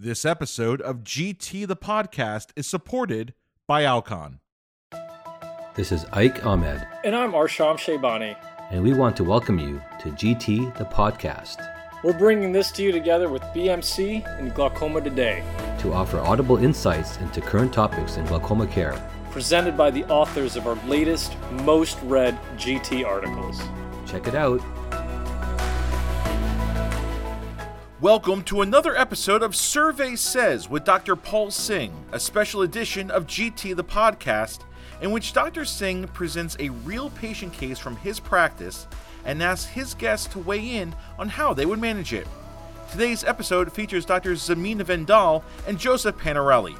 This episode of GT the Podcast is supported by Alcon. This is Ike Ahmed, And I'm Arsham Sheybani. and we want to welcome you to GT the Podcast We're bringing this to you together with BMC and Glaucoma Today, to offer audible insights into current topics in glaucoma care. presented by the authors of our latest, most read GT articles. Check it out. Welcome to another episode of Survey Says with Dr. Paul Singh, a special edition of GT the Podcast, in which Dr. Singh presents a real patient case from his practice and asks his guests to weigh in on how they would manage it. Today's episode features Drs. Zarmeena Vendal and Joseph Panarelli.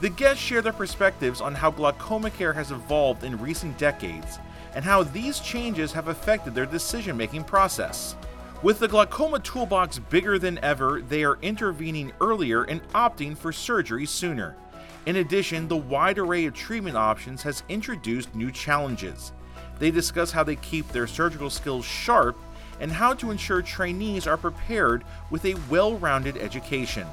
The guests share their perspectives on how glaucoma care has evolved in recent decades and how these changes have affected their decision making process. With the glaucoma toolbox bigger than ever, they are intervening earlier and opting for surgery sooner. In addition, the wide array of treatment options has introduced new challenges. They discuss how they keep their surgical skills sharp and how to ensure trainees are prepared with a well rounded education.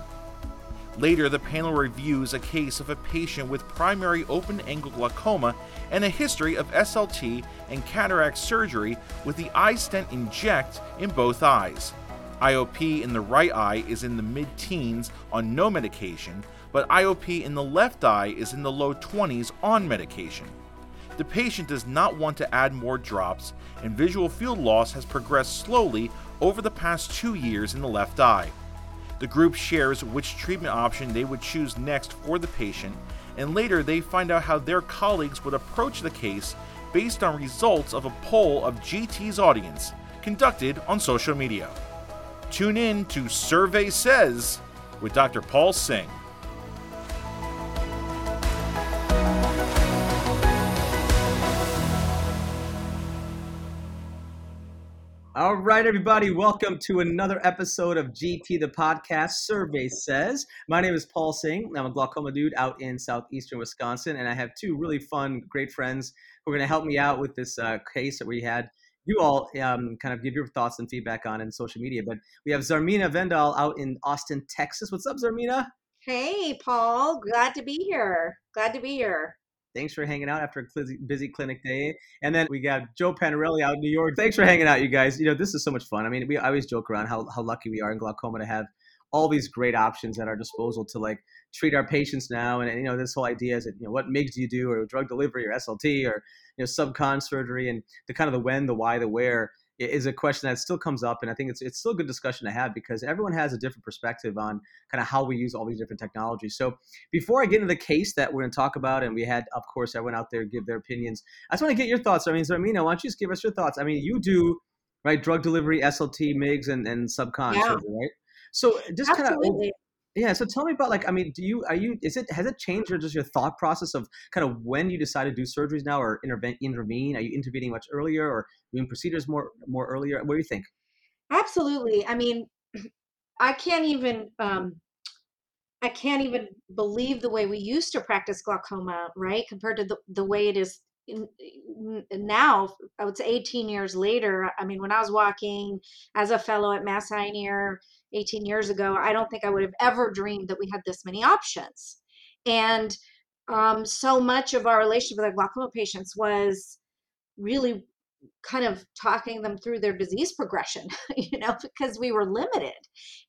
Later, the panel reviews a case of a patient with primary open angle glaucoma and a history of SLT and cataract surgery with the iStent inject in both eyes. IOP in the right eye is in the mid teens on no medication, but IOP in the left eye is in the low 20s on medication. The patient does not want to add more drops, and visual field loss has progressed slowly over the past two years in the left eye. The group shares which treatment option they would choose next for the patient, and later they find out how their colleagues would approach the case based on results of a poll of GT's audience conducted on social media. Tune in to Survey Says with Dr. Paul Singh. All right, everybody, welcome to another episode of GT the Podcast Survey Says. My name is Paul Singh. I'm a glaucoma dude out in southeastern Wisconsin, and I have two really fun, great friends who are going to help me out with this uh, case that we had. You all um, kind of give your thoughts and feedback on in social media, but we have Zarmeena Vendal out in Austin, Texas. What's up, Zarmeena? Hey, Paul. Glad to be here. Glad to be here. Thanks for hanging out after a busy clinic day. And then we got Joe Panarelli out in New York. Thanks for hanging out, you guys. You know, this is so much fun. I mean, we always joke around how, how lucky we are in glaucoma to have all these great options at our disposal to like treat our patients now. And, and you know, this whole idea is that, you know, what MIGS do you do or drug delivery or SLT or, you know, subcon surgery and the kind of the when, the why, the where is a question that still comes up. And I think it's, it's still a good discussion to have because everyone has a different perspective on kind of how we use all these different technologies. So before I get into the case that we're going to talk about, and we had, of course, everyone out there give their opinions. I just want to get your thoughts. I mean, Zarmeena, why don't you just give us your thoughts? I mean, you do right drug delivery, SLT, MIGS, and and subcon Yeah. right? So just kind of. Yeah. So tell me about like, I mean, do you are you is it has it changed or just your thought process of kind of when you decide to do surgeries now or intervene intervene? Are you intervening much earlier or doing procedures more more earlier? What do you think? Absolutely. I mean, I can't even um I can't even believe the way we used to practice glaucoma, right? Compared to the, the way it is now. I would say 18 years later. I mean, when I was walking as a fellow at Mass Ear 18 years ago, I don't think I would have ever dreamed that we had this many options. And um, so much of our relationship with our glaucoma patients was really kind of talking them through their disease progression, you know, because we were limited.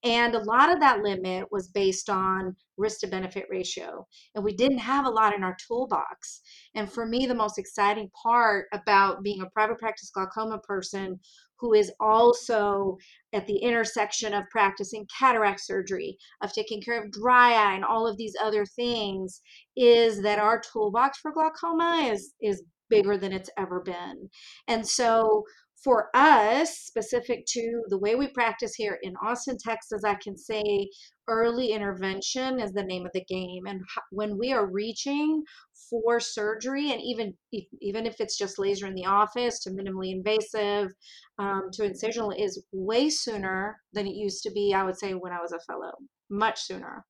And a lot of that limit was based on risk to benefit ratio. And we didn't have a lot in our toolbox. And for me, the most exciting part about being a private practice glaucoma person who is also at the intersection of practicing cataract surgery, of taking care of dry eye and all of these other things is that our toolbox for glaucoma is is bigger than it's ever been. And so for us, specific to the way we practice here in Austin, Texas, I can say early intervention is the name of the game. And when we are reaching for surgery, and even even if it's just laser in the office to minimally invasive um, to incisional, is way sooner than it used to be. I would say when I was a fellow, much sooner.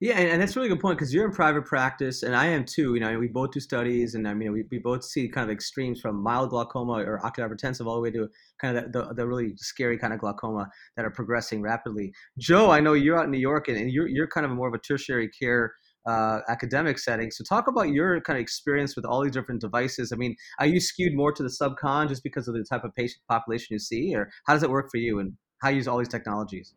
Yeah, and, and that's a really good point because you're in private practice, and I am too. You know, we both do studies, and I mean, we, we both see kind of extremes from mild glaucoma or ocular hypertensive all the way to kind of the, the, the really scary kind of glaucoma that are progressing rapidly. Joe, I know you're out in New York, and, and you're you're kind of more of a tertiary care uh, academic setting. So talk about your kind of experience with all these different devices. I mean, are you skewed more to the subcon just because of the type of patient population you see, or how does it work for you, and how you use all these technologies?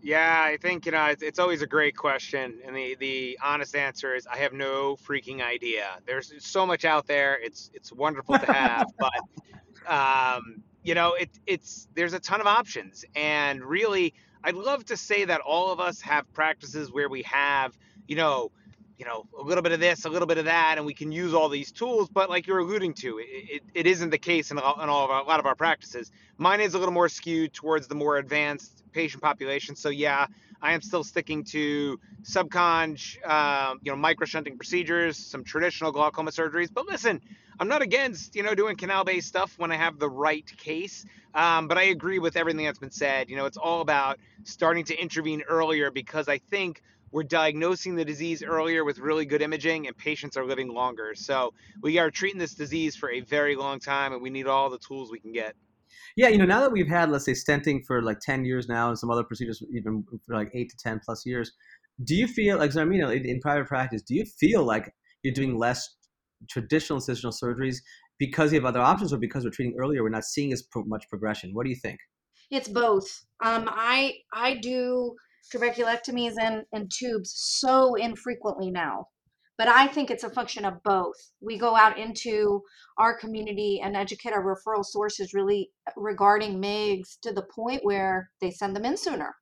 Yeah, I think you know it's, it's always a great question, and the the honest answer is I have no freaking idea. There's so much out there. It's it's wonderful to have, but um, you know it it's there's a ton of options, and really I'd love to say that all of us have practices where we have you know you know a little bit of this, a little bit of that, and we can use all these tools. But like you're alluding to, it, it, it isn't the case in all, in all of our, a lot of our practices. Mine is a little more skewed towards the more advanced patient population. So yeah, I am still sticking to subconj, um, you know, microshunting procedures, some traditional glaucoma surgeries. But listen, I'm not against you know doing canal-based stuff when I have the right case. Um, but I agree with everything that's been said. You know, it's all about starting to intervene earlier because I think we're diagnosing the disease earlier with really good imaging and patients are living longer. So we are treating this disease for a very long time and we need all the tools we can get. Yeah, you know, now that we've had, let's say, stenting for like 10 years now and some other procedures even for like eight to 10 plus years, do you feel like, I mean, in, in private practice, do you feel like you're doing less traditional incisional surgeries because you have other options or because we're treating earlier, we're not seeing as pro- much progression? What do you think? It's both. Um, I I do trabeculectomies and, and tubes so infrequently now but I think it's a function of both. We go out into our community and educate our referral sources really regarding MIGS to the point where they send them in sooner.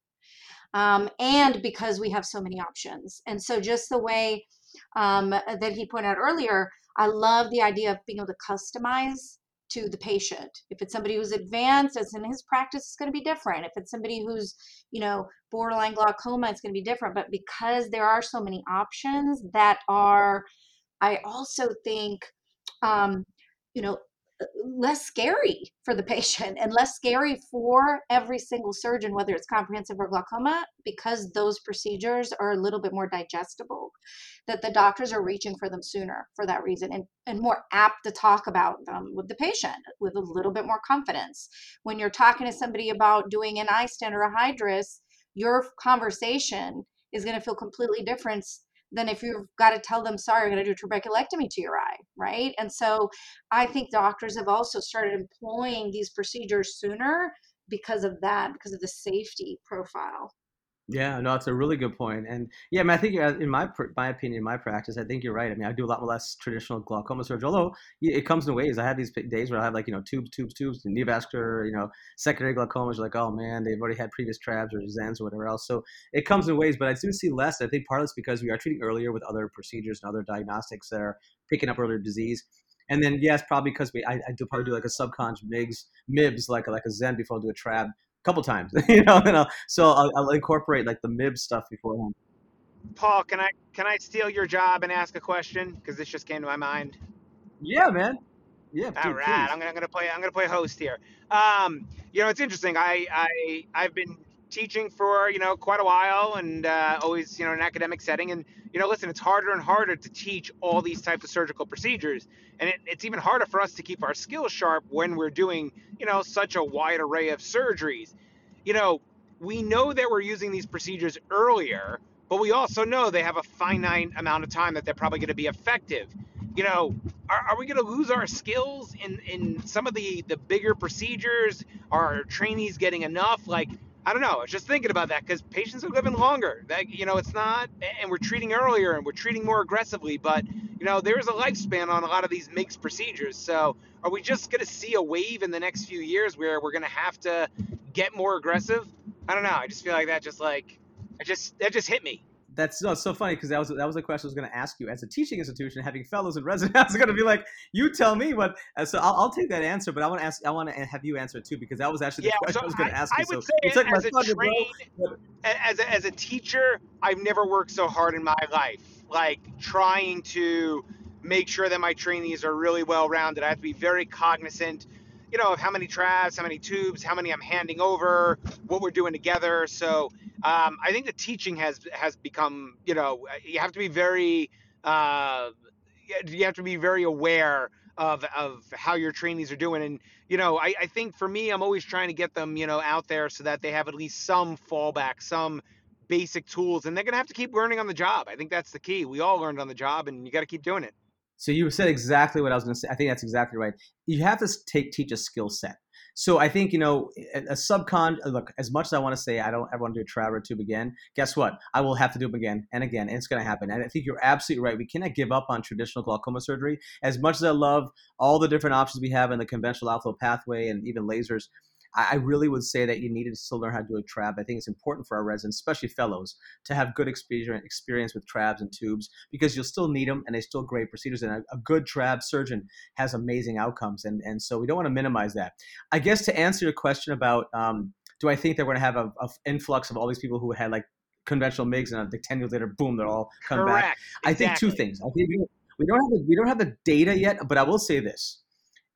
Um, and because we have so many options. And so, just the way um, that he pointed out earlier, I love the idea of being able to customize to the patient. If it's somebody who's advanced, as in his practice, it's going to be different. If it's somebody who's, you know, borderline glaucoma, it's going to be different. But because there are so many options that are, I also think, um, you know, less scary for the patient and less scary for every single surgeon, whether it's comprehensive or glaucoma, because those procedures are a little bit more digestible, that the doctors are reaching for them sooner for that reason and, and more apt to talk about them with the patient with a little bit more confidence. When you're talking to somebody about doing an iStent or a hydrus, your conversation is going to feel completely different than if you've got to tell them, sorry, I'm going to do a trabeculectomy to your eye, right? And so I think doctors have also started employing these procedures sooner because of that, because of the safety profile. Yeah, no, it's a really good point, and yeah, I, mean, I think uh, in my my opinion, in my practice, I think you're right. I mean, I do a lot less traditional glaucoma surgery, although it comes in waves. I have these days where I have like you know tubes, tubes, tubes, neovascular, you know, secondary glaucomas. Like, oh man, they've already had previous trabs or Xens or whatever else. So it comes in waves, but I do see less. I think part of it's because we are treating earlier with other procedures and other diagnostics that are picking up earlier disease. And then yes, probably because we I, I do probably do like a subconj MIGS MIBS like like a Xen before I do a trab couple times, you know. And I'll, so I'll, I'll, incorporate like the MIB stuff beforehand. Paul, can I can I steal your job and ask a question? Because this just came to my mind. Yeah, man. Yeah. All right. I'm gonna I'm gonna play I'm gonna play host here. Um, you know, it's interesting. I I I've been teaching for you know quite a while and uh, always you know in an academic setting and you know listen it's harder and harder to teach all these types of surgical procedures and it, it's even harder for us to keep our skills sharp when we're doing you know such a wide array of surgeries you know we know that we're using these procedures earlier but we also know they have a finite amount of time that they're probably going to be effective. You know are, are we going to lose our skills in in some of the the bigger procedures? Are trainees getting enough? Like I don't know. I was just thinking about that because patients are living longer. That you know, it's not, and we're treating earlier and we're treating more aggressively. But you know, there is a lifespan on a lot of these MIGS procedures. So, are we just going to see a wave in the next few years where we're going to have to get more aggressive? I don't know. I just feel like that just like, I just that just hit me that's no, so funny because that was that was the question I was going to ask you. As a teaching institution, having fellows and residents, I was going to be like, "You tell me what." Uh, so I'll, I'll, take that answer, but I want to ask. I want to have you answer it too because that was actually the yeah, question so I was going to ask I, you. I would so say, as a trained, as a, as a teacher, I've never worked so hard in my life. Like trying to make sure that my trainees are really well rounded. I have to be very cognizant you know, of how many trabs, how many tubes, how many I'm handing over, what we're doing together. So um, I think the teaching has has become, you know, you have to be very, uh, you have to be very aware of of how your trainees are doing. And you know, I, I think for me, I'm always trying to get them, you know, out there so that they have at least some fallback, some basic tools, and they're gonna have to keep learning on the job. I think that's the key. We all learned on the job, and you got to keep doing it. So you said exactly what I was going to say. I think that's exactly right. You have to take teach a skill set. So I think you know a, subcon. Look, as much as I want to say I don't ever want to do a TRAB tube again, guess what? I will have to do them again and again, and it's going to happen. And I think you're absolutely right. We cannot give up on traditional glaucoma surgery. As much as I love all the different options we have in the conventional outflow pathway and even lasers, I really would say that you needed to still learn how to do a trab. I think it's important for our residents, especially fellows, to have good experience with trabs and tubes because you'll still need them and they're still great procedures. And a, a good trab surgeon has amazing outcomes. And, and so we don't want to minimize that. I guess to answer your question about um, do I think that we're going to have an influx of all these people who had like conventional MIGS and like 10 years later, boom, they're all come Correct. back? I think two things. I think we don't have the, we don't have the data yet, but I will say this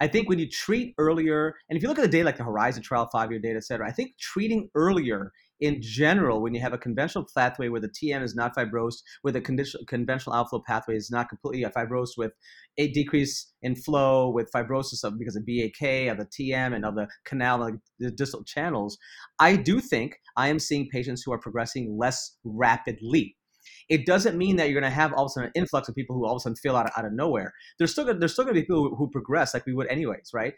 I think when you treat earlier, and if you look at the data like the Horizon trial, five year data, et cetera, I think treating earlier in general, when you have a conventional pathway where the TM is not fibrosed, where the conventional outflow pathway is not completely fibrosed with a decrease in flow, with fibrosis of because of BAK, of the TM, and of the canal, like the distal channels, I do think I am seeing patients who are progressing less rapidly. It doesn't mean that you're going to have all of a sudden an influx of people who all of a sudden fail out of, out of nowhere. There's still there's still going to be people who, who progress like we would anyways, right?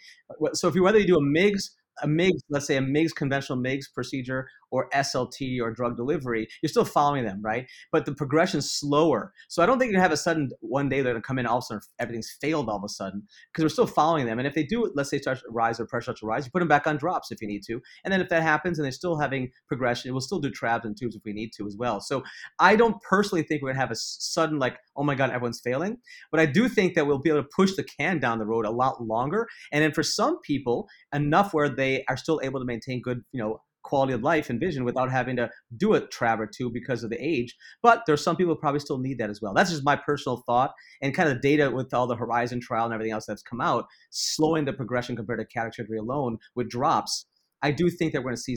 So if you whether you do a MIGS a MIGS, let's say a MIGS conventional MIGS procedure or SLT or drug delivery, you're still following them, right? But the progression's slower. So I don't think gonna have a sudden one day they're gonna come in all of a sudden everything's failed all of a sudden because we're still following them. And if they do, let's say start to rise or pressure starts to rise, you put them back on drops if you need to. And then if that happens and they're still having progression, we'll still do trabs and tubes if we need to as well. So I don't personally think we're gonna have a sudden like, oh my god, everyone's failing. But I do think that we'll be able to push the can down the road a lot longer. And then for some people, enough where they are still able to maintain good, you know, quality of life and vision without having to do a trab or two because of the age. But there's some people probably still need that as well. That's just my personal thought and kind of data with all the Horizon trial and everything else that's come out, slowing the progression compared to cataract surgery alone with drops. I do think that we're going to see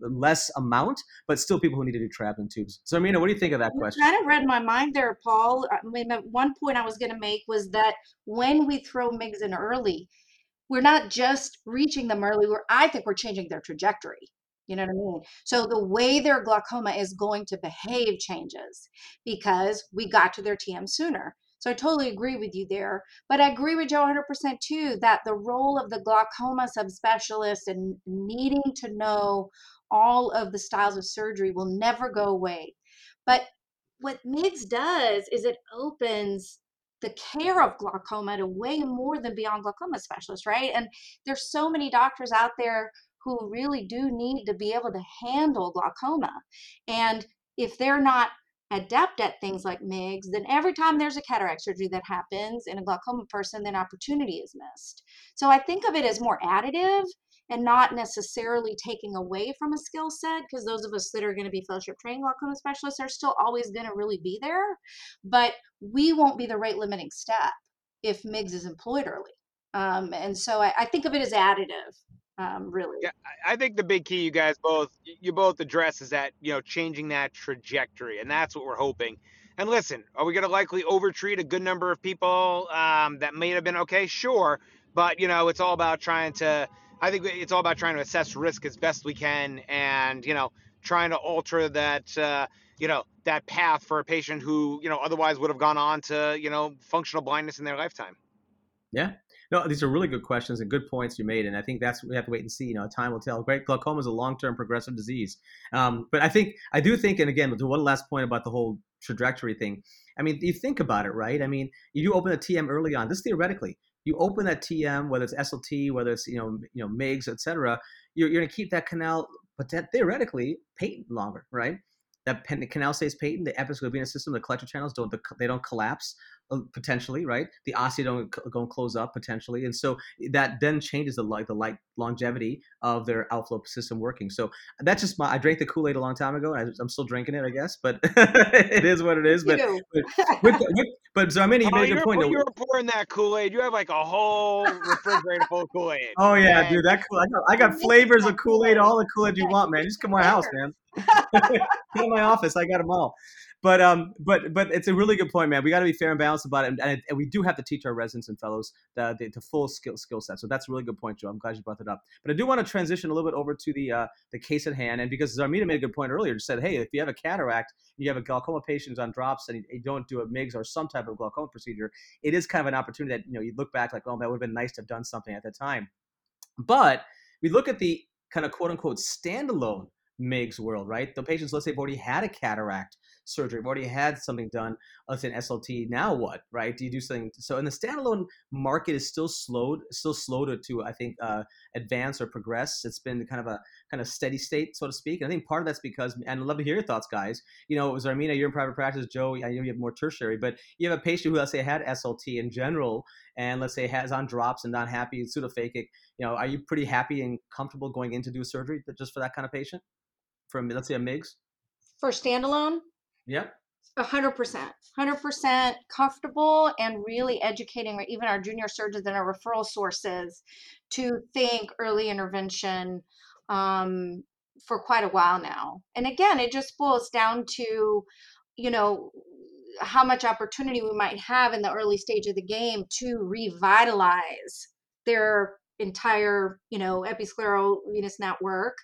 less amount, but still people who need to do trab and tubes. So, Amina, what do you think of that you question? kind of read my mind there, Paul. I mean, one point I was going to make was that when we throw MIGS in early, we're not just reaching them early. We're, I think we're changing their trajectory. You know what I mean? So the way their glaucoma is going to behave changes because we got to their TM sooner. So I totally agree with you there. But I agree with Joe 100% too that the role of the glaucoma subspecialist and needing to know all of the styles of surgery will never go away. But what MIGS does is it opens the care of glaucoma to way more than beyond glaucoma specialists, right? And there's so many doctors out there who really do need to be able to handle glaucoma. And if they're not adept at things like MIGS, then every time there's a cataract surgery that happens in a glaucoma person, then opportunity is missed. So I think of it as more additive and not necessarily taking away from a skill set because those of us that are going to be fellowship trained glaucoma specialists are still always going to really be there. But we won't be the rate limiting step if MIGS is employed early. Um, and so I, I think of it as additive um, really. Yeah, I think the big key you guys both you both address is that you know changing that trajectory, and that's what we're hoping. And listen, are we going to likely overtreat a good number of people um, that may have been okay? Sure, but you know it's all about trying to. I think it's all about trying to assess risk as best we can, and you know trying to alter that. Uh, you know that path for a patient who you know otherwise would have gone on to you know functional blindness in their lifetime. Yeah, no, these are really good questions and good points you made, and I think that's we have to wait and see. You know, time will tell. Great glaucoma is a long-term progressive disease, um, but I think I do think, and again, to one last point about the whole trajectory thing. I mean, you think about it, right? I mean, you open a TM early on. This theoretically, you open that TM, whether it's SLT, whether it's you know, you know, MIGS, etc. You're, you're going to keep that canal, but theoretically, patent longer, right? that canal stays patent, the episcleral venous system, the collector channels don't they don't collapse potentially, right? The osseous don't go close up potentially, and so eh, that then changes the like the like longevity of their outflow system working. So that's just my. I drank the Kool Aid a long time ago. I, am still drinking it, I guess, but it is what it is. But but, with, with, but Zarmeena, you oh, made a good point. You were pouring that Kool Aid. You have like a whole refrigerator full of Kool Aid. Oh yeah, and... dude, that cool. I got, I got flavors of Kool Aid, all the Kool Aid you want, man. Just come to my house, man. come to my office. I got them all but um, but but it's a really good point, man. We got to be fair and balanced about it, and, and, we do have to teach our residents and fellows the, the, the, full skill skill set. So that's a really good point, Joe. I'm glad you brought that up. But I do want to transition a little bit over to the uh, the case at hand, and because Zarmeena made a good point earlier, just said, hey, if you have a cataract, and you have a glaucoma patient on drops, and you don't do a MIGS or some type of glaucoma procedure, it is kind of an opportunity that you know you look back like, oh, that would have been nice to have done something at that time. But we look at the kind of quote unquote standalone MIGS world, right? The patients, let's say, have already had a cataract surgery. I've already had something done, let's an SLT. Now what, right? Do you do something? So, in the standalone market is still slowed, still slow to, to I think, uh, advance or progress. It's been kind of a kind of steady state, so to speak. And I think part of that's because, and I'd love to hear your thoughts, guys. You know, Zarmeena, you're in private practice. Joe, I know you have more tertiary, but you have a patient who, let's say, had SLT in general, and let's say has on drops and not happy, and pseudophakic. You know, are you pretty happy and comfortable going in to do surgery just for that kind of patient? From let's say a MIGS. For standalone, Percent, hundred percent comfortable and really educating even our junior surgeons and our referral sources to think early intervention um, for quite a while now. And again, it just boils down to, you know, how much opportunity we might have in the early stage of the game to revitalize their entire, you know, episcleral venous network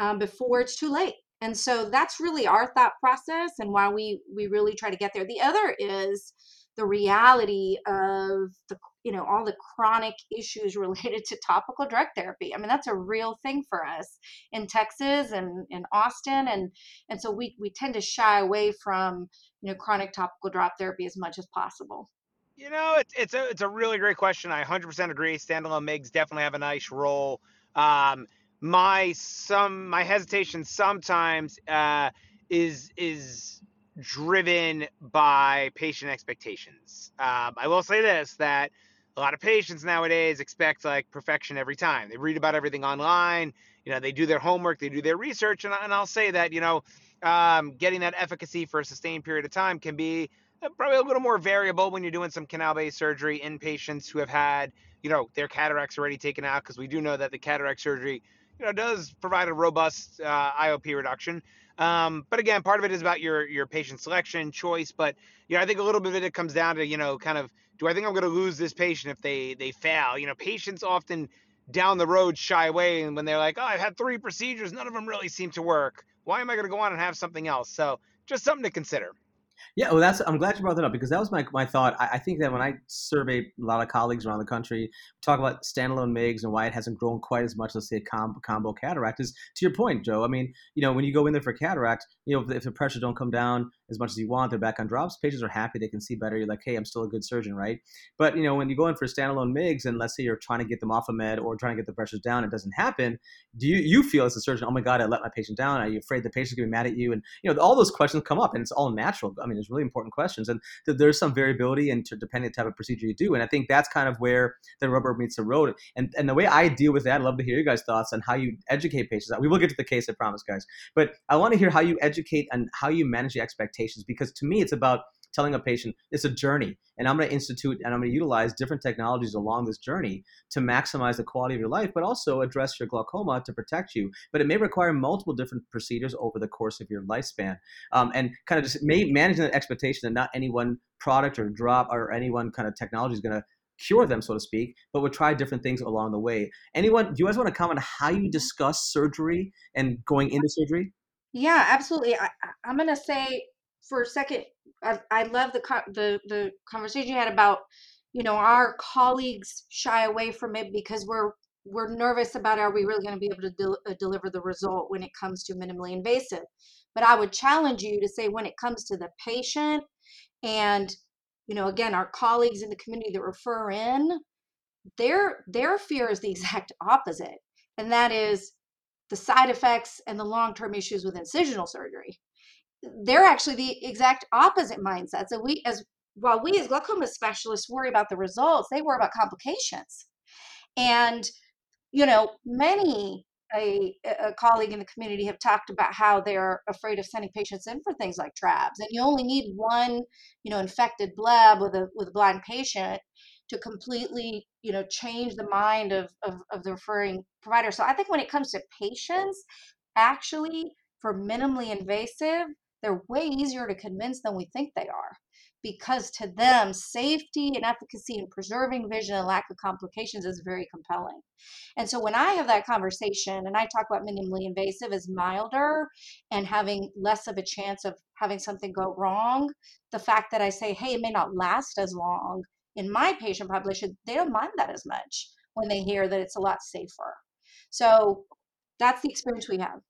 um, before it's too late and so that's really our thought process and why we we really try to get there. The other is the reality of the you know all the chronic issues related to topical drug therapy. I mean that's a real thing for us in texas and in austin and and so we we tend to shy away from you know chronic topical drop therapy as much as possible. You know it's it's a it's a really great question. I 100% agree. Standalone migs definitely have a nice role. Um, my some my hesitation sometimes uh, is is driven by patient expectations. Um, I will say this that a lot of patients nowadays expect like perfection every time. They read about everything online. You know, they do their homework, they do their research, and, and I'll say that you know, um, getting that efficacy for a sustained period of time can be uh, probably a little more variable when you're doing some canal-based surgery in patients who have had you know their cataracts already taken out because we do know that the cataract surgery you know, does provide a robust uh, IOP reduction. Um, but again, part of it is about your your patient selection choice. But you know, I think a little bit of it comes down to you know, kind of, do I think I'm going to lose this patient if they they fail? You know, patients often down the road shy away, and when they're like, oh, I've had three procedures, none of them really seem to work. Why am I going to go on and have something else? So just something to consider. Yeah, well, that's I'm glad you brought that up because that was my, my thought. I, I, think that when I survey a lot of colleagues around the country, talk about standalone MIGS and why it hasn't grown quite as much, let's say, combo, combo cataract is to your point, Joe. I mean, you know, when you go in there for cataract, you know, if, if the pressure don't come down as much as you want, they're back on drops. Patients are happy; they can see better. You're like, hey, I'm still a good surgeon, right? But you know, when you go in for standalone MIGS and let's say you're trying to get them off a med or trying to get the pressures down, it doesn't happen. Do you you feel as a surgeon, oh my god, I let my patient down? Are you afraid the patient's gonna be mad at you? And you know, all those questions come up, and it's all natural. I mean, it's really important questions, and th- there's some variability and depending on the type of procedure you do. And I think that's kind of where the rubber meets the road. And and the way I deal with that, I'd love to hear you guys' thoughts on how you educate patients. We will get to the case, I promise, guys. But I want to hear how you educate and how you manage the expectations because to me, it's about telling a patient it's a journey and i'm going to institute and i'm going to utilize different technologies along this journey to maximize the quality of your life but also address your glaucoma to protect you but it may require multiple different procedures over the course of your lifespan um, and kind of just may, managing the expectation that not any one product or drop or any one kind of technology is going to cure them, so to speak, but we'll try different things along the way. Anyone, do you guys want to comment how you discuss surgery and going into surgery? Yeah, absolutely. I, I'm going to say for a second, I, I love the, the the conversation you had about, you know, our colleagues shy away from it because we're we're nervous about are we really going to be able to uh, deliver the result when it comes to minimally invasive. But I would challenge you to say when it comes to the patient and you know, again, our colleagues in the community that refer in, their their fear is the exact opposite, and that is the side effects and the long-term issues with incisional surgery. They're actually the exact opposite mindset. So we, as while we as glaucoma specialists worry about the results, they worry about complications. And, you know, many a, a colleague in the community have talked about how they're afraid of sending patients in for things like trabs and you only need one you know infected bleb with a with a blind patient to completely you know change the mind of, of, of the referring provider so i think when it comes to patients actually for minimally invasive they're way easier to convince than we think they are because to them safety and efficacy and preserving vision and lack of complications is very compelling. And so when i have that conversation and i talk about minimally invasive as milder and having less of a chance of having something go wrong the fact that i say hey it may not last as long in my patient population they don't mind that as much when they hear that it's a lot safer. So that's the experience we have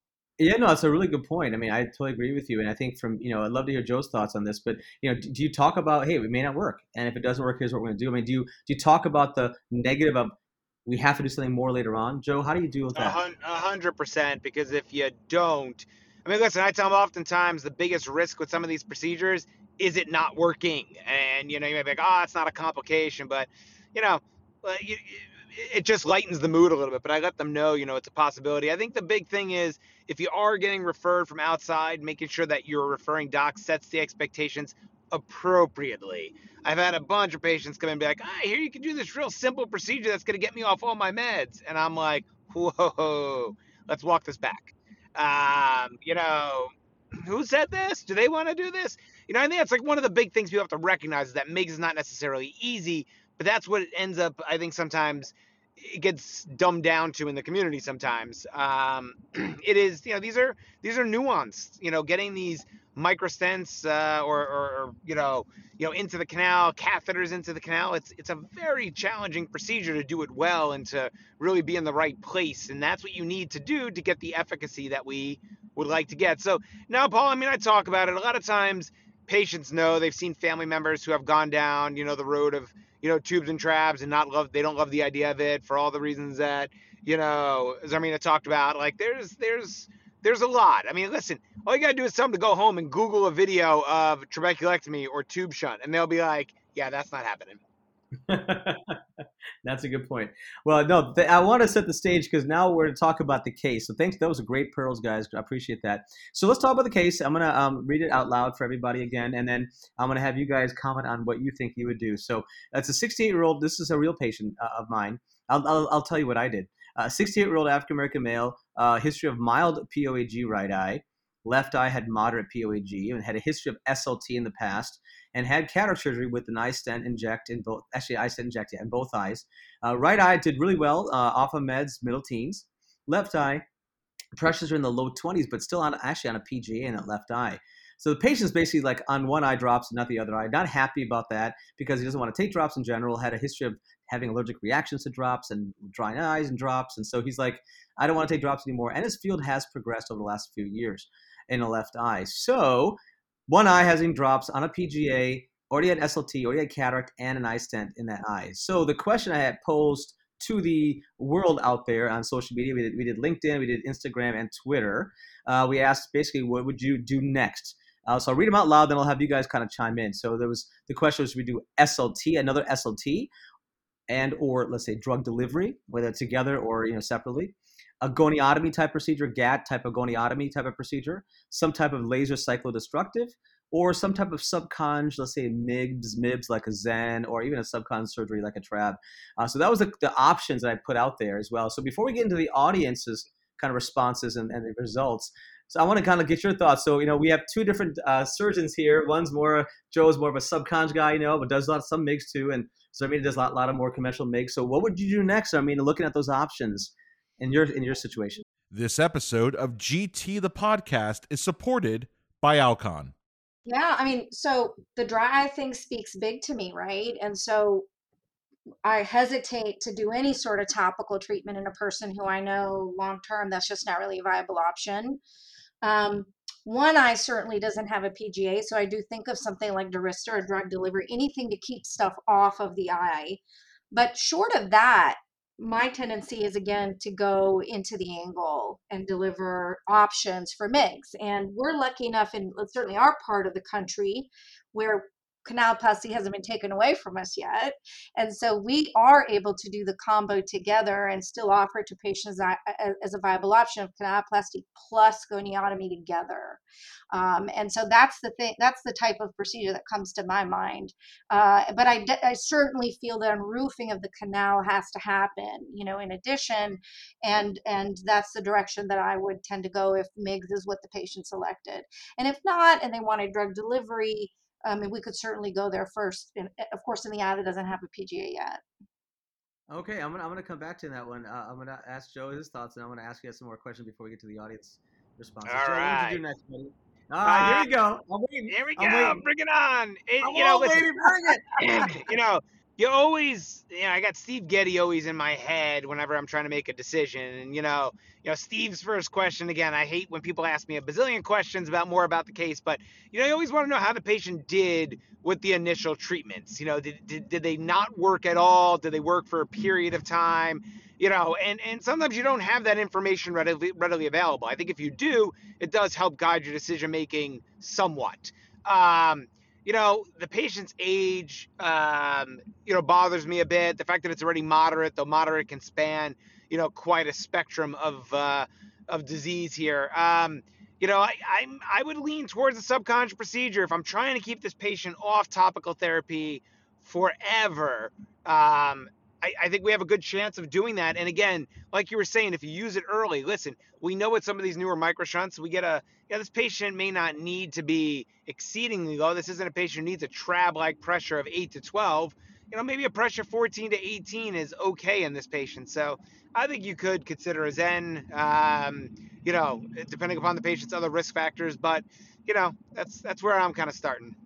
yeah, no, it's a really good point. I mean, I totally agree with you, and I think from you know, I'd love to hear Joe's thoughts on this. But you know, do, do you talk about, hey, it may not work, and if it doesn't work, here's what we're going to do. I mean, do you do you talk about the negative of we have to do something more later on? Joe, how do you deal with that? A hundred percent. Because if you don't, I mean, listen, I tell them oftentimes the biggest risk with some of these procedures is it not working, and you know, you may be like, oh, it's not a complication, but you know, you, it just lightens the mood a little bit. But I let them know, you know, it's a possibility. I think the big thing is if you are getting referred from outside, making sure that your referring doc sets the expectations appropriately. I've had a bunch of patients come in and be like, I hear you can do this real simple procedure that's going to get me off all my meds. And I'm like, whoa, let's walk this back. Um, you know, who said this? Do they want to do this? You know, I think that's like one of the big things people have to recognize is that MIGS is not necessarily easy, but that's what it ends up i think sometimes it gets dumbed down to in the community sometimes. Um, it is you know these are these are nuanced you know getting these microstents uh, or, or, or, you know you know into the canal catheters into the canal. It's it's a very challenging procedure to do it well and to really be in the right place. And that's what you need to do to get the efficacy that we would like to get. So now paul i mean i talk about it. A lot of times patients know they've seen family members who have gone down you know the road of you know, tubes and trabs and not love they don't love the idea of it for all the reasons that, you know, Zarmeena talked about. Like there's there's there's a lot. I mean, listen, all you gotta do is tell them to go home and Google a video of trabeculectomy or tube shunt, and they'll be like, yeah, that's not happening. That's a good point. Well, no, th- I want to set the stage because now we're to talk about the case. So thanks. That was a great pearls, guys. I appreciate that. So let's talk about the case. I'm gonna um, read it out loud for everybody again, and then I'm gonna have you guys comment on what you think you would do. So that's a 68 year old. This is a real patient uh, of mine. I'll, I'll, I'll, tell you what I did. 68 uh, year old African American male, uh, history of mild POAG right eye. Left eye had moderate POAG and had a history of SLT in the past and had cataract surgery with an iStent inject in both, actually, iStent inject in both eyes. Uh, right eye did really well uh, off of meds, middle teens. Left eye, pressures are in the low 20s, but still on actually on a PGA in that left eye. So the patient's basically like on one eye drops and not the other eye. Not happy about that because he doesn't want to take drops in general. Had a history of having allergic reactions to drops and dry eyes and drops. And so he's like, I don't want to take drops anymore. And his field has progressed over the last few years in the left eye. So one eye has him drops on a PGA, already had SLT, already had cataract, and an iStent in that eye. So the question I had posed to the world out there on social media, we did, we did LinkedIn, we did Instagram, and Twitter. Uh, we asked basically, what would you do next? Uh, so I'll read them out loud, then I'll have you guys kind of chime in. So there was the question was, we do SLT, another SLT, and or let's say drug delivery, whether together or you know separately a goniotomy type procedure, GAT type of goniotomy type of procedure, some type of laser cyclodestructive, or some type of subconj, let's say MIGS, MIBS like a Xen, or even a subcon surgery like a TRAB. Uh, so that was the, the options that I put out there as well. So before we get into the audience's kind of responses and, and the results, so I want to kind of get your thoughts. So you know we have two different uh, surgeons here. One's more Joe's more of a subconj guy, you know, but does a lot of some MIGS too, and so I mean does a lot, lot of more conventional MIGS. So what would you do next? I mean, looking at those options in your in your situation. This episode of GT the podcast is supported by Alcon. Yeah, I mean, so the dry eye thing speaks big to me, right? And so I hesitate to do any sort of topical treatment in a person who I know long term that's just not really a viable option. Um, one eye certainly doesn't have a PGA, so I do think of something like Durysta or drug delivery, anything to keep stuff off of the eye. But short of that, my tendency is again to go into the angle and deliver options for MIGS. And we're lucky enough in certainly our part of the country where canaloplasty hasn't been taken away from us yet. And so we are able to do the combo together and still offer it to patients as a viable option of canaloplasty plus goniotomy together. Um, and so that's the thing, that's the type of procedure that comes to my mind. Uh, but I, I certainly feel that unroofing of the canal has to happen, you know, in addition, and, and that's the direction that I would tend to go if MIGS is what the patient selected. And if not, and they want a drug delivery, I mean, we could certainly go there first. And eh, of course, in the ad, it doesn't have a PGA yet. Okay, I'm gonna I'm gonna come back to that one. Uh, I'm gonna ask Joe his thoughts, and I'm gonna ask you some more questions before we get to the audience responses. All Joe, right. what do you do next, buddy? All right, uh, here you go. I'm waiting. Here we I'm go. Bring it on. It, I'm you know, waiting. listen, Bring it. you know, you always, you know, I got Steve Gedde always in my head whenever I'm trying to make a decision. And you know, you know, Steve's first question again. I hate when people ask me a bazillion questions about more about the case, but you know, you always want to know how the patient did with the initial treatments. You know, did, did, did they not work at all? Did they work for a period of time? You know, and and sometimes you don't have that information readily readily available. I think if you do, it does help guide your decision making somewhat. Um, you know, the patient's age, um, you know, bothers me a bit. The fact that it's already moderate, though moderate can span, you know, quite a spectrum of uh, of disease here. Um, you know, I, I'm I would lean towards a subconjunctival procedure if I'm trying to keep this patient off topical therapy forever. Um, I, I, think we have a good chance of doing that. And again, like you were saying, if you use it early, listen, we know with some of these newer micro shunts, we get a, yeah, this patient may not need to be exceedingly low. This isn't a patient who needs a trab like pressure of 8 to 12. You know, maybe a pressure 14 to 18 is okay in this patient. So I think you could consider a Xen, um, you know, depending upon the patient's other risk factors. But, you know, that's that's where I'm kind of starting.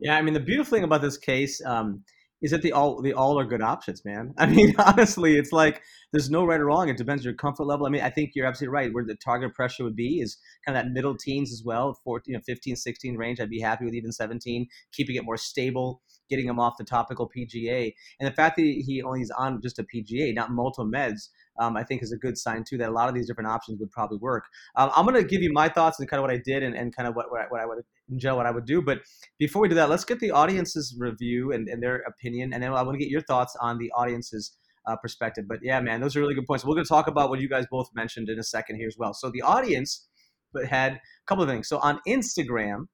Yeah, I mean, the beautiful thing about this case, um, is that they all they all are good options, man. I mean, honestly, it's like there's no right or wrong. It depends on your comfort level. I mean, I think you're absolutely right. Where the target pressure would be is kind of that middle teens as well, 14, you know, 15, 16 range. I'd be happy with even 17, keeping it more stable, getting him off the topical PGA. And the fact that he only is on just a PGA, not multiple meds, um, I think is a good sign too that a lot of these different options would probably work. Um, I'm going to give you my thoughts and kind of what I did and, and kind of what, what, I, what I would Joe what I would do. But before we do that, let's get the audience's review and, and their opinion, and then I want to get your thoughts on the audience's uh, perspective. But yeah, man, those are really good points. We're going to talk about what you guys both mentioned in a second here as well. So the audience but had a couple of things. So on Instagram,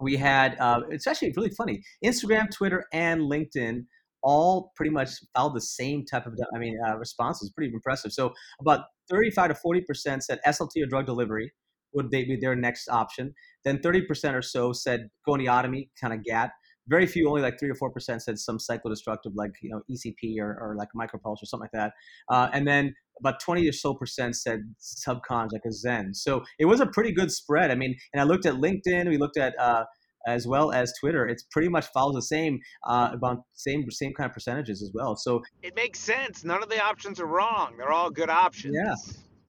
we had uh, it's actually really funny. Instagram, Twitter, and LinkedIn all pretty much followed the same type of I mean uh, responses. Pretty impressive. So about 35 to 40 percent said SLT or drug delivery would they be their next option. Then 30% or so said goniotomy, kind of GAT. Very few, only like three or four percent said some cyclodestructive, like you know ECP or, or like micropulse or something like that. Uh, and then about 20 or so percent said subcons, like a Xen. So it was a pretty good spread. I mean, and I looked at LinkedIn, we looked at uh, as well as Twitter. It's pretty much follows the same uh, about same same kind of percentages as well. So it makes sense. None of the options are wrong. They're all good options. Yeah.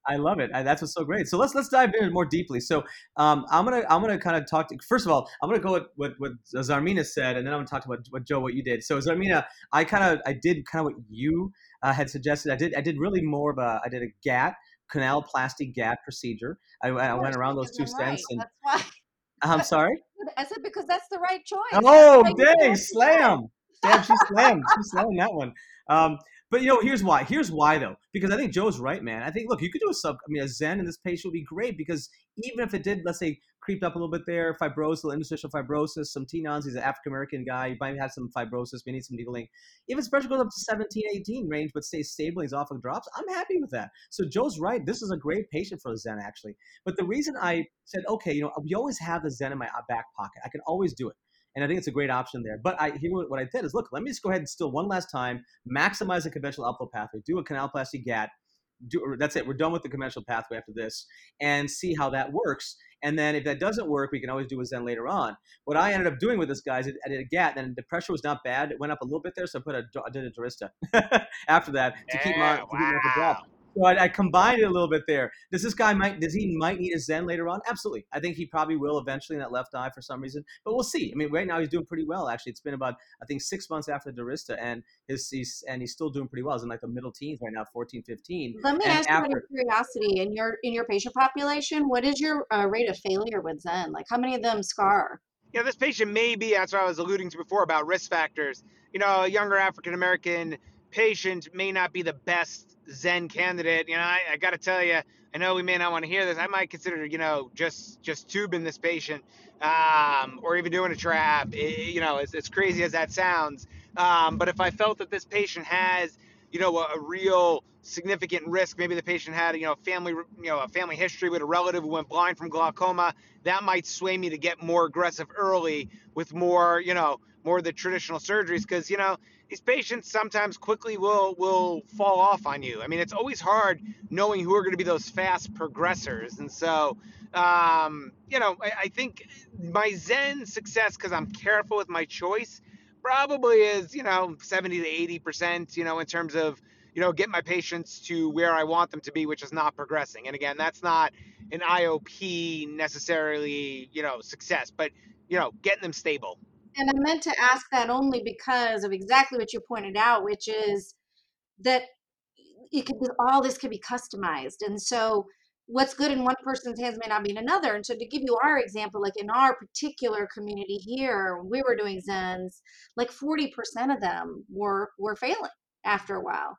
I love it. I, that's what's so great. So let's let's dive in more deeply. So um, I'm gonna I'm gonna kind of talk to first of all I'm gonna go with what what Zarmeena said, and then I'm gonna talk about what Joe what you did. So Zarmeena, I kind of I did kind of what you uh, had suggested. I did I did really more of a I did a GAT canaloplasty GAT procedure. I, I went around those two stents and. That's why. I'm sorry. I said because that's the right choice. Oh, dang, slam! Damn, she slammed. She slammed that one. Um, but you know, here's why. Here's why though, because I think Joe's right, man. I think look, you could do a sub. I mean, a Xen in this patient would be great because even if it did, let's say, creeped up a little bit there, fibrosis, interstitial fibrosis, some Tenon's. He's an African American guy. He might have some fibrosis. We need some needling. If his pressure goes up to 17, 18 range, but stays stable, he's off of drops. I'm happy with that. So Joe's right. This is a great patient for a Xen actually. But the reason I said, okay, you know, we always have the Xen in my uh, back pocket. I can always do it and I think it's a great option there. But I here what I did is look, let me just go ahead and still one last time maximize the conventional outflow pathway, do a canaloplasty GAT. Do, that's it. We're done with the conventional pathway after this, and see how that works. And then if that doesn't work, we can always do a Xen later on. What I ended up doing with this guy is I did a GAT, and the pressure was not bad. It went up a little bit there, so I put a I did a Durysta after that to keep my to wow. keep my drop. So I, I, combined it a little bit there. Does this guy might does he might need a Xen later on? Absolutely. I think he probably will eventually in that left eye for some reason. But we'll see. I mean, right now he's doing pretty well. Actually, it's been about I think six months after the Durysta, and his he's and he's still doing pretty well. He's in like the middle teens right now, 14, 15. Let me and ask after, you out of curiosity in your in your patient population, what is your uh, rate of failure with Xen? Like, how many of them scar? you know, this patient may be, that's what I was alluding to before about risk factors. You know, a younger African American patient may not be the best Xen candidate. You know, I, I got to tell you, I know we may not want to hear this. I might consider, you know, just just tubing this patient, um, or even doing a trab. It, you know, as, as crazy as that sounds. Um, but if I felt that this patient has, you know, a, a real significant risk, maybe the patient had, you know, family, you know, a family history with a relative who went blind from glaucoma, that might sway me to get more aggressive early with more, you know, more the traditional surgeries because you know these patients sometimes quickly will will fall off on you. I mean, it's always hard knowing who are going to be those fast progressors, and so um, you know, I, I think my Xen success because I'm careful with my choice probably is you know 70 to 80 percent, you know, in terms of you know get my patients to where I want them to be, which is not progressing. And again, that's not an IOP necessarily, you know, success, but you know, getting them stable. And I meant to ask that only because of exactly what you pointed out, which is that it could all this could be customized. And so what's good in one person's hands may not be in another. And so to give you our example, like in our particular community here, we were doing Xens, like 40% of them were were failing after a while.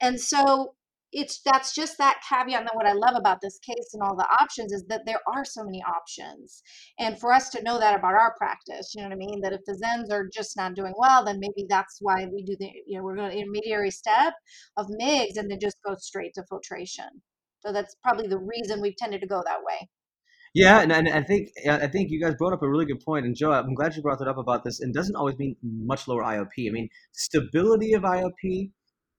And so it's that's just that caveat and what i love about this case and all the options is that there are so many options and for us to know that about our practice you know what i mean that if the Xens are just not doing well then maybe that's why we do the you know we're going to intermediary step of migs and then just go straight to filtration so that's probably the reason we've tended to go that way yeah, and, and I think I think you guys brought up a really good point, and Joe, I'm glad you brought that up about this. And doesn't always mean much lower IOP. I mean, stability of IOP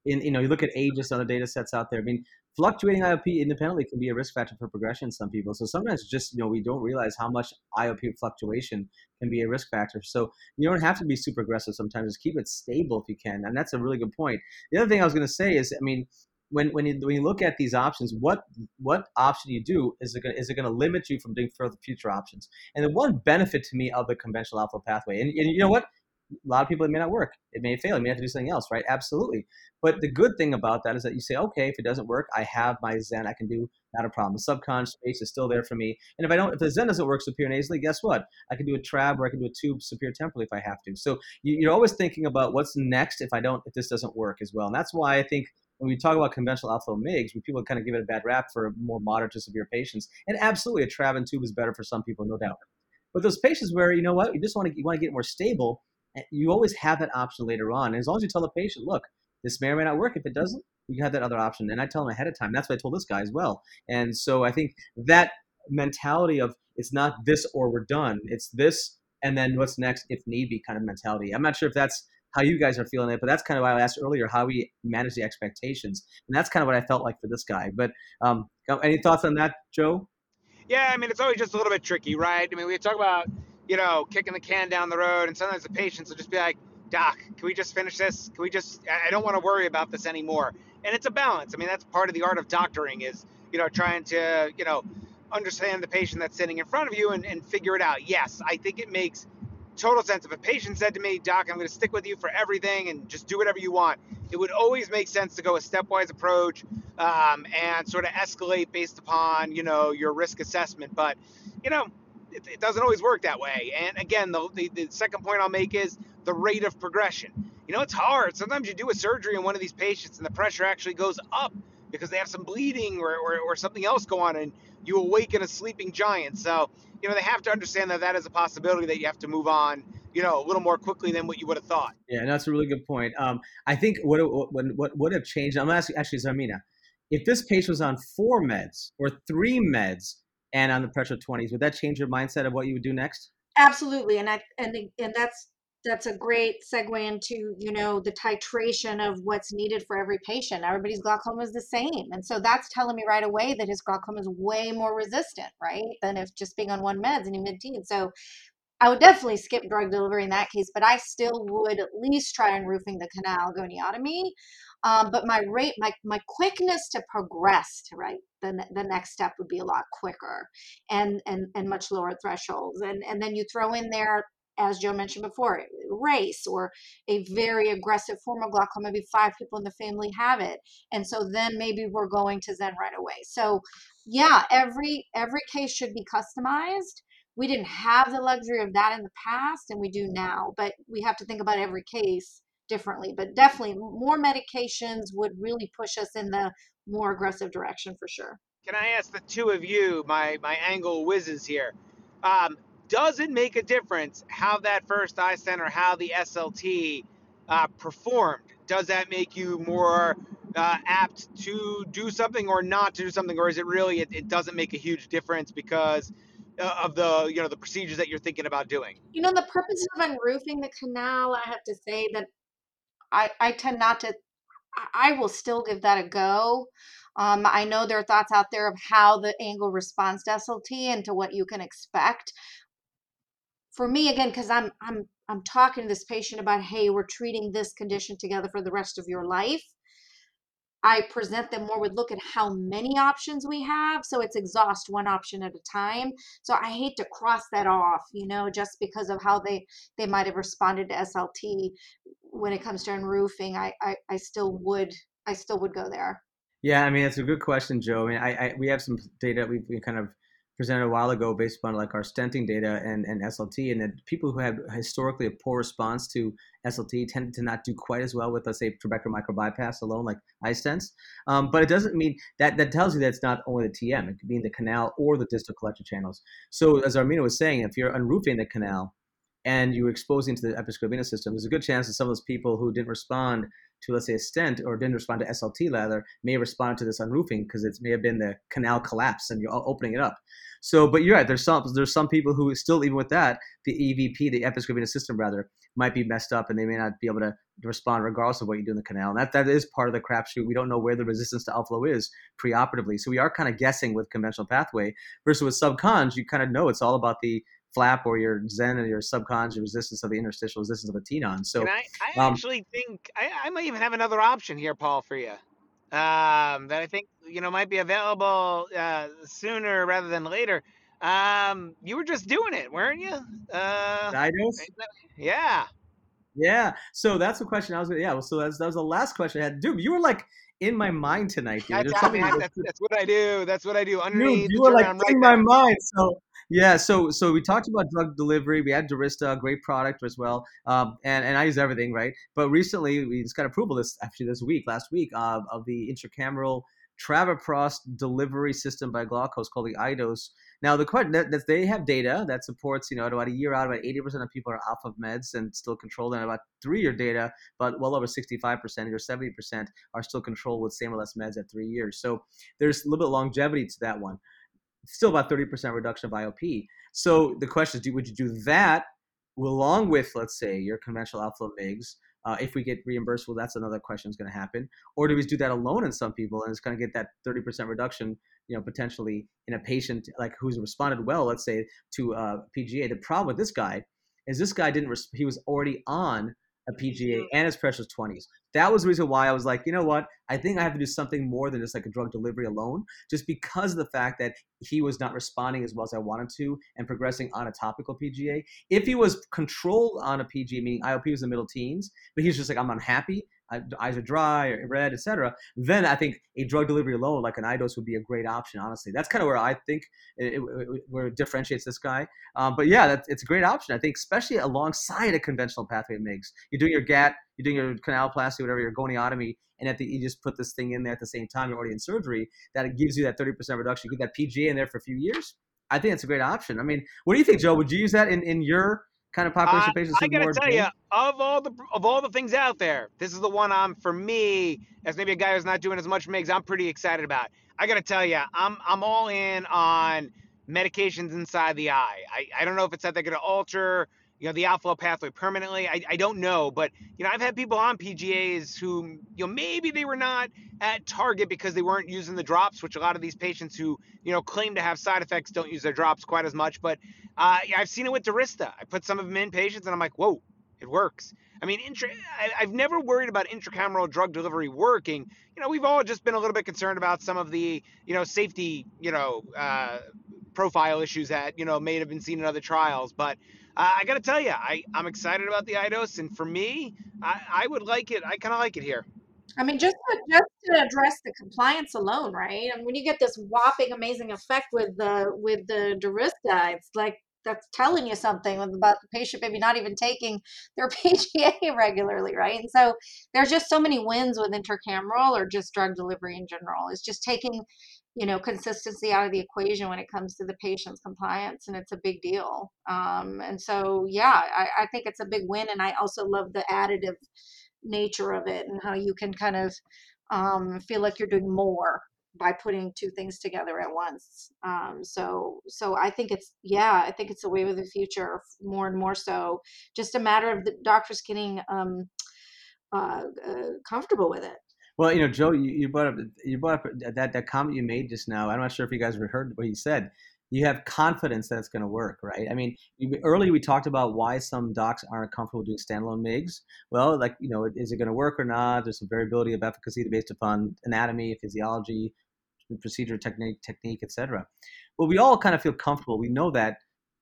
in you know you look at AGIS on the data sets out there. I mean, fluctuating IOP independently can be a risk factor for progression in some people. So sometimes just you know we don't realize how much IOP fluctuation can be a risk factor. So you don't have to be super aggressive sometimes. Just keep it stable if you can, and that's a really good point. The other thing I was going to say is, I mean, when when you, when you look at these options, what what option you do is it gonna, is it going to limit you from doing further future options? And the one benefit to me of the conventional outflow pathway, and, and you know what, a lot of people it may not work. It may fail. You may have to do something else right? Absolutely. But the good thing about that is that you say okay if it doesn't work i have my Xen. I can do not a problem. The subconjunctival space is still there for me. And if i don't if the Xen doesn't work superior nasally guess what? I can do a trab or i can do a tube superior temporally if i have to. So you, are always thinking about what's next if i don't if this doesn't work as well. And that's why i think when we talk about conventional outflow MIGs, when people kind of give it a bad rap for more moderate to severe patients, and absolutely a trab and tube is better for some people, no doubt. But those patients where you know what, you just want to you want to get more stable, you always have that option later on. And as long as you tell the patient, look, this may or may not work. If it doesn't, you have that other option. And I tell them ahead of time. That's what I told this guy as well. And so I think that mentality of it's not this or we're done. It's this and then what's next if need be kind of mentality. I'm not sure if that's how you guys are feeling it, but that's kind of why I asked earlier how we manage the expectations. And that's kind of what I felt like for this guy. But um, any thoughts on that, Joe? Yeah, I mean, it's always just a little bit tricky, right? I mean, we talk about you know, kicking the can down the road. And sometimes the patients will just be like, Doc, can we just finish this? Can we just, I don't want to worry about this anymore. And it's a balance. I mean, that's part of the art of doctoring is, you know, trying to, you know, understand the patient that's sitting in front of you and, and figure it out. Yes, I think it makes total sense. If a patient said to me, Doc, I'm going to stick with you for everything and just do whatever you want, it would always make sense to go a stepwise approach um, and sort of escalate based upon, you know, your risk assessment. But, you know, it, it doesn't always work that way. And again, the, the, the second point I'll make is the rate of progression. You know, it's hard. Sometimes you do a surgery on one of these patients and the pressure actually goes up because they have some bleeding or, or, or something else go on and you awaken a sleeping giant. So, you know, they have to understand that that is a possibility that you have to move on, you know, a little more quickly than what you would have thought. Yeah, and that's a really good point. Um, I think what, what, what would have changed, I'm asking actually Zarmeena, if this patient was on four meds or three meds, and on the pressure 20s would that change your mindset of what you would do next? Absolutely and i and and that's that's a great segue into you know the titration of what's needed for every patient. Everybody's glaucoma is the same and so that's telling me right away that his glaucoma is way more resistant right than if just being on one meds and mid-teen so I would definitely skip drug delivery in that case, but I still would at least try unroofing the canal goniotomy. Um, but my rate, my my quickness to progress to right, the the next step would be a lot quicker, and and and much lower thresholds. And and then you throw in there, as Joe mentioned before, race or a very aggressive form of glaucoma. Maybe five people in the family have it, and so then maybe we're going to Xen right away. So, yeah, every every case should be customized we didn't have the luxury of that in the past and we do now but we have to think about every case differently but definitely more medications would really push us in the more aggressive direction for sure Can I ask the two of you, my my angle whizzes here? Um, does it make a difference how that first eye center, how the SLT uh, performed? Does that make you more uh, apt to do something or not to do something, or is it really it, it doesn't make a huge difference because uh, of the you know the procedures that you're thinking about doing? you know the purpose of unroofing the canal i have to say that i i tend not to I will still give that a go. Um, I know there are thoughts out there of how the angle responds to SLT and to what you can expect. For me, again, because I'm I'm I'm talking to this patient about, hey, we're treating this condition together for the rest of your life. I present them more with look at how many options we have. So it's exhaust one option at a time. So I hate to cross that off, you know, just because of how they they might have responded to SLT when it comes to roofing. I I, I still would I still would go there. Yeah, I mean that's a good question, Joe. I mean, I, I we have some data we we kind of presented a while ago based upon like our stenting data and, and SLT, and that people who have historically a poor response to SLT tend to not do quite as well with, let's say, trabecular microbypass alone, like iStents. Um, but it doesn't mean that that tells you that it's not only the TM; it could be in the canal or the distal collector channels. So, as Zarmeena was saying, if you're unroofing the canal and you're exposing to the episcleral system, there's a good chance that some of those people who didn't respond to let's say a stent or didn't respond to SLT rather may respond to this unroofing because it may have been the canal collapse and you're opening it up. So, but you're right. There's some there's some people who still even with that the EVP, the venous system rather, might be messed up and they may not be able to respond regardless of what you do in the canal. And that that is part of the crapshoot. We don't know where the resistance to outflow is preoperatively, so we are kind of guessing with conventional pathway versus with subcons. You kind of know it's all about the flap or your Xen and your subcons, your resistance of the interstitial resistance of a tenon. So And I, I um, actually think I, I might even have another option here, Paul, for you. Um, that I think you know might be available uh, sooner rather than later. Um, you were just doing it, weren't you? Uh, iDose? yeah. Yeah. So that's the question I was. Yeah. Well, so that's that was the last question I had. Dude, you were like in my mind tonight, dude. That's, There's how- something man, that- that's, that's what I do. That's what I do. Dude, Underneath, you the were like I'm in my there. mind. So yeah, so so we talked about drug delivery. We had Durysta, a great product as well, um, and and I use everything right. But recently, we just got approval this actually this week, last week, uh, of the intracameral travoprost delivery system by Glaukos called the iDose. Now the question that, they have data that supports you know about a year out, about eighty percent of people are off of meds and still controlled, and about three year data, but well over sixty five percent or seventy percent are still controlled with same or less meds at three years. So there's a little bit of longevity to that one still about 30% reduction of IOP. So the question is, do, would you do that along with, let's say, your conventional outflow MIGs? Uh, if we get reimbursed, well, that's another question is going to happen. Or do we do that alone in some people and it's going to get that 30% reduction, you know, potentially in a patient like who's responded well, let's say, to uh, PGA. The problem with this guy is this guy didn't, he was already on a PGA and his precious 20s. That was the reason why I was like, you know what? I think I have to do something more than just like a drug delivery alone, just because of the fact that he was not responding as well as I wanted to and progressing on a topical PGA. If he was controlled on a PGA, meaning IOP was in the middle teens, but he's just like, I'm unhappy, eyes are dry or red, etc., then I think a drug delivery alone, like an iDose, would be a great option. Honestly, that's kind of where I think it, it, where it differentiates this guy. Um, but yeah, it's a great option. I think, especially alongside a conventional pathway MIGS. You're doing your GATT, you're doing your canaloplasty, whatever, your goniotomy, and at the, you just put this thing in there at the same time. You're already in surgery. That gives you that 30% reduction. You get that PGA in there for a few years. I think it's a great option. I mean, what do you think, Joe? Would you use that in, in your kind of Uh, patients? I gotta tell you, of all the of all the things out there, this is the one I'm for me as maybe a guy who's not doing as much MIGS. I'm pretty excited about. I gotta tell you, I'm I'm all in on medications inside the eye. I, I don't know if it's that they're gonna alter you know the outflow pathway permanently. I, I don't know, but you know I've had people on PGAs who you know maybe they were not at target because they weren't using the drops, which a lot of these patients who you know claim to have side effects don't use their drops quite as much. But uh, I've seen it with Durysta. I put some of them in patients, and I'm like, whoa, it works. I mean, intra- I, I've never worried about intracameral drug delivery working. You know, we've all just been a little bit concerned about some of the, you know, safety, you know, uh, profile issues that, you know, may have been seen in other trials. But uh, I got to tell you, I, I'm excited about the iDose, And for me, I, I would like it. I kind of like it here. I mean, just to, just to address the compliance alone, right? And when you get this whopping amazing effect with the with the Durysta, it's like that's telling you something about the patient maybe not even taking their PGA regularly, right? And so there's just so many wins with intracameral or just drug delivery in general. It's just taking, you know, consistency out of the equation when it comes to the patient's compliance, and it's a big deal. Um, and so, yeah, I, I think it's a big win, and I also love the additive nature of it and how you can kind of um, feel like you're doing more by putting two things together at once. Um, so, so I think it's yeah, I think it's a way of the future more and more so. Just a matter of the doctors getting um, uh, uh, comfortable with it. Well, you know, Joe, you, you brought up you brought up that that comment you made just now. I'm not sure if you guys heard what he said. You have confidence that it's going to work, right? I mean, you, earlier we talked about why some docs aren't comfortable doing standalone MIGs. Well, like you know, is it going to work or not? There's some variability of efficacy based upon anatomy, physiology, procedure technique, technique, etc. Well, we all kind of feel comfortable. We know that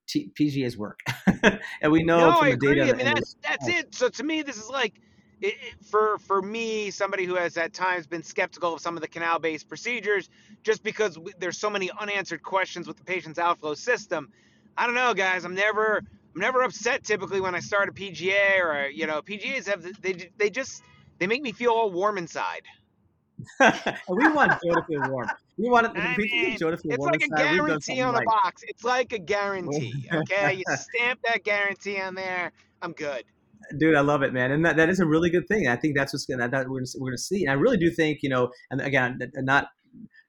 T- PGA's work, and we know no, from I the agree. data. I mean, that's that's it. So to me, this is like, it, it, for for me, somebody who has at times been skeptical of some of the canal-based procedures, just because we, there's so many unanswered questions with the patient's outflow system. I don't know, guys. I'm never I'm never upset typically when I start a PGA or you know PGAs have they they just they make me feel all warm inside. we want Joe to feel warm. We want I we mean, Joe to feel it's warm. like a inside. We've guarantee on a right. box. It's like a guarantee. Okay, you stamp that guarantee on there. I'm good. Dude, I love it, man, and that, that is a really good thing. I think that's what's gonna that we're gonna, we're gonna see. And I really do think you know, and again, not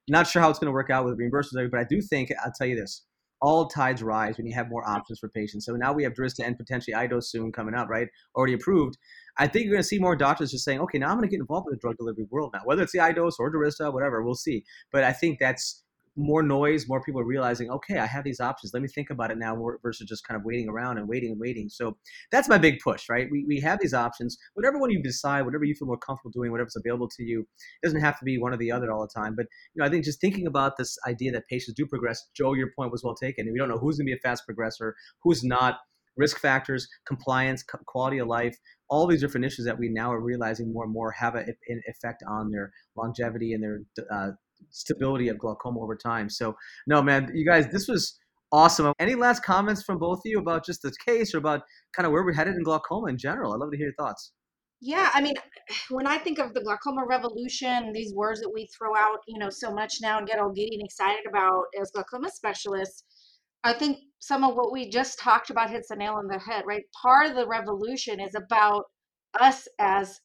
not sure how it's gonna work out with reimbursements, but I do think I'll tell you this: all tides rise when you have more options for patients. So now we have Durysta and potentially iDose soon coming up, right? Already approved. I think you're going to see more doctors just saying, okay, now I'm going to get involved in the drug delivery world now, whether it's the iDose or Durysta, whatever, we'll see. But I think that's more noise, more people realizing, okay, I have these options. Let me think about it now versus just kind of waiting around and waiting and waiting. So that's my big push, right? We, we have these options. Whatever one you decide, whatever you feel more comfortable doing, whatever's available to you, doesn't have to be one or the other all the time. But you know, I think just thinking about this idea that patients do progress, Joe, your point was well taken. We don't know who's going to be a fast progressor, who's not risk factors, compliance, quality of life, all these different issues that we now are realizing more and more have an effect on their longevity and their uh, stability of glaucoma over time. So, no, man, you guys, this was awesome. Any last comments from both of you about just this case or about kind of where we're headed in glaucoma in general? I'd love to hear your thoughts. Yeah, I mean, when I think of the glaucoma revolution, these words that we throw out, you know, so much now and get all giddy and excited about as glaucoma specialists, I think some of what we just talked about hits the nail on the head, right? Part of the revolution is about us as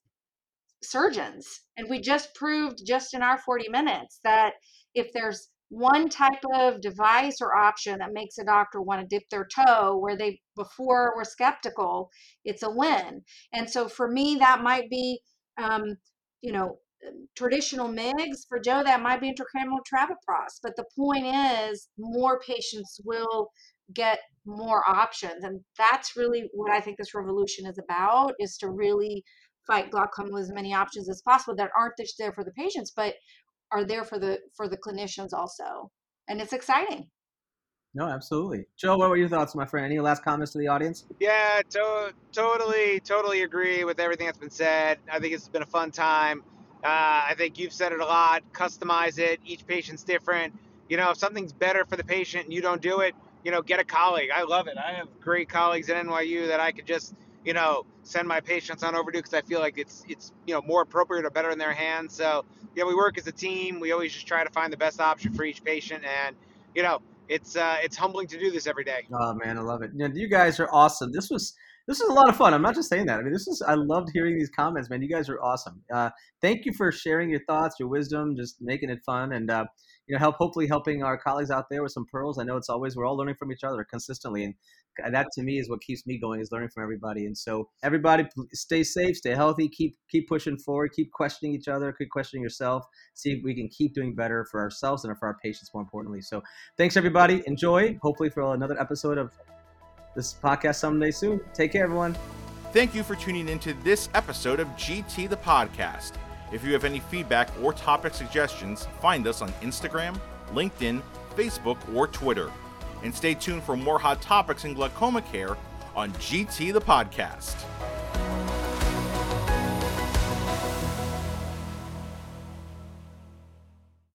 surgeons. And we just proved just in our 40 minutes that if there's one type of device or option that makes a doctor want to dip their toe where they before were skeptical, it's a win. And so for me, that might be, um, you know, traditional MIGs. For Joe, that might be intracameral travoprost. But the point is, more patients will get more options, and that's really what I think this revolution is about: is to really fight glaucoma with as many options as possible that aren't just there for the patients, but are there for the for the clinicians also. And it's exciting. No, absolutely. Joe, what were your thoughts, my friend? Any last comments to the audience? Yeah, to- totally, totally agree with everything that's been said. I think it's been a fun time. Uh, I think you've said it a lot. Customize it. Each patient's different. You know, if something's better for the patient and you don't do it, you know, get a colleague. I love it. I have great colleagues at NYU that I could just, you know, send my patients on over to because I feel like it's it's you know more appropriate or better in their hands. So yeah, we work as a team. We always just try to find the best option for each patient, and you know, it's uh, it's humbling to do this every day. Oh man, I love it. You, know, you guys are awesome. This was this is a lot of fun. I'm not just saying that. I mean, this is I loved hearing these comments, man. You guys are awesome. Uh, thank you for sharing your thoughts, your wisdom, just making it fun, and uh, you know, help hopefully helping our colleagues out there with some pearls. I know it's always we're all learning from each other consistently, and that to me is what keeps me going is learning from everybody. And so, everybody, stay safe, stay healthy, keep keep pushing forward, keep questioning each other, keep questioning yourself. See if we can keep doing better for ourselves and for our patients, more importantly. So, thanks everybody. Enjoy. Hopefully, for another episode of this podcast someday soon. Take care, everyone. Thank you for tuning into this episode of GT the Podcast. If you have any feedback or topic suggestions, find us on Instagram, LinkedIn, Facebook, or Twitter. And stay tuned for more hot topics in glaucoma care on GT the Podcast.